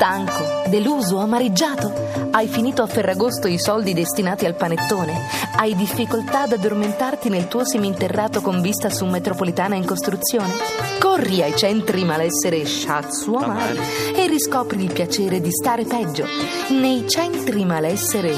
Stanco, deluso, amareggiato? Hai finito a Ferragosto i soldi destinati al panettone? Hai difficoltà ad addormentarti nel tuo seminterrato con vista su metropolitana in costruzione? Corri ai centri malessere Amari e riscopri il piacere di stare peggio. Nei centri malessere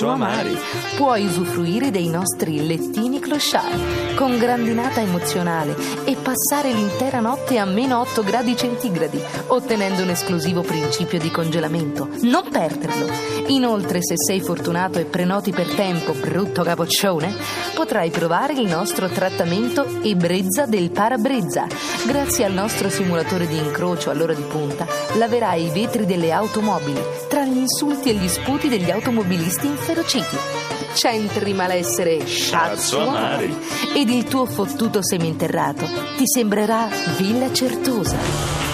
Amari puoi usufruire dei nostri lettini clochard con grandinata emozionale e passare l'intera notte a meno 8 gradi centigradi, ottenendo un esclusivo principio di congelamento. Non perderlo! Inoltre, se sei fortunato e prenoti per tempo, brutto capoccione, potrai provare il nostro trattamento Ebrezza del Parabrezza. Grazie al nostro simulatore di incrocio all'ora di punta, laverai i vetri delle automobili tra gli insulti e gli sputi degli automobilisti inferociti. Centri malessere Shatsu Amari ed il tuo fottuto seminterrato ti sembrerà Villa Certosa.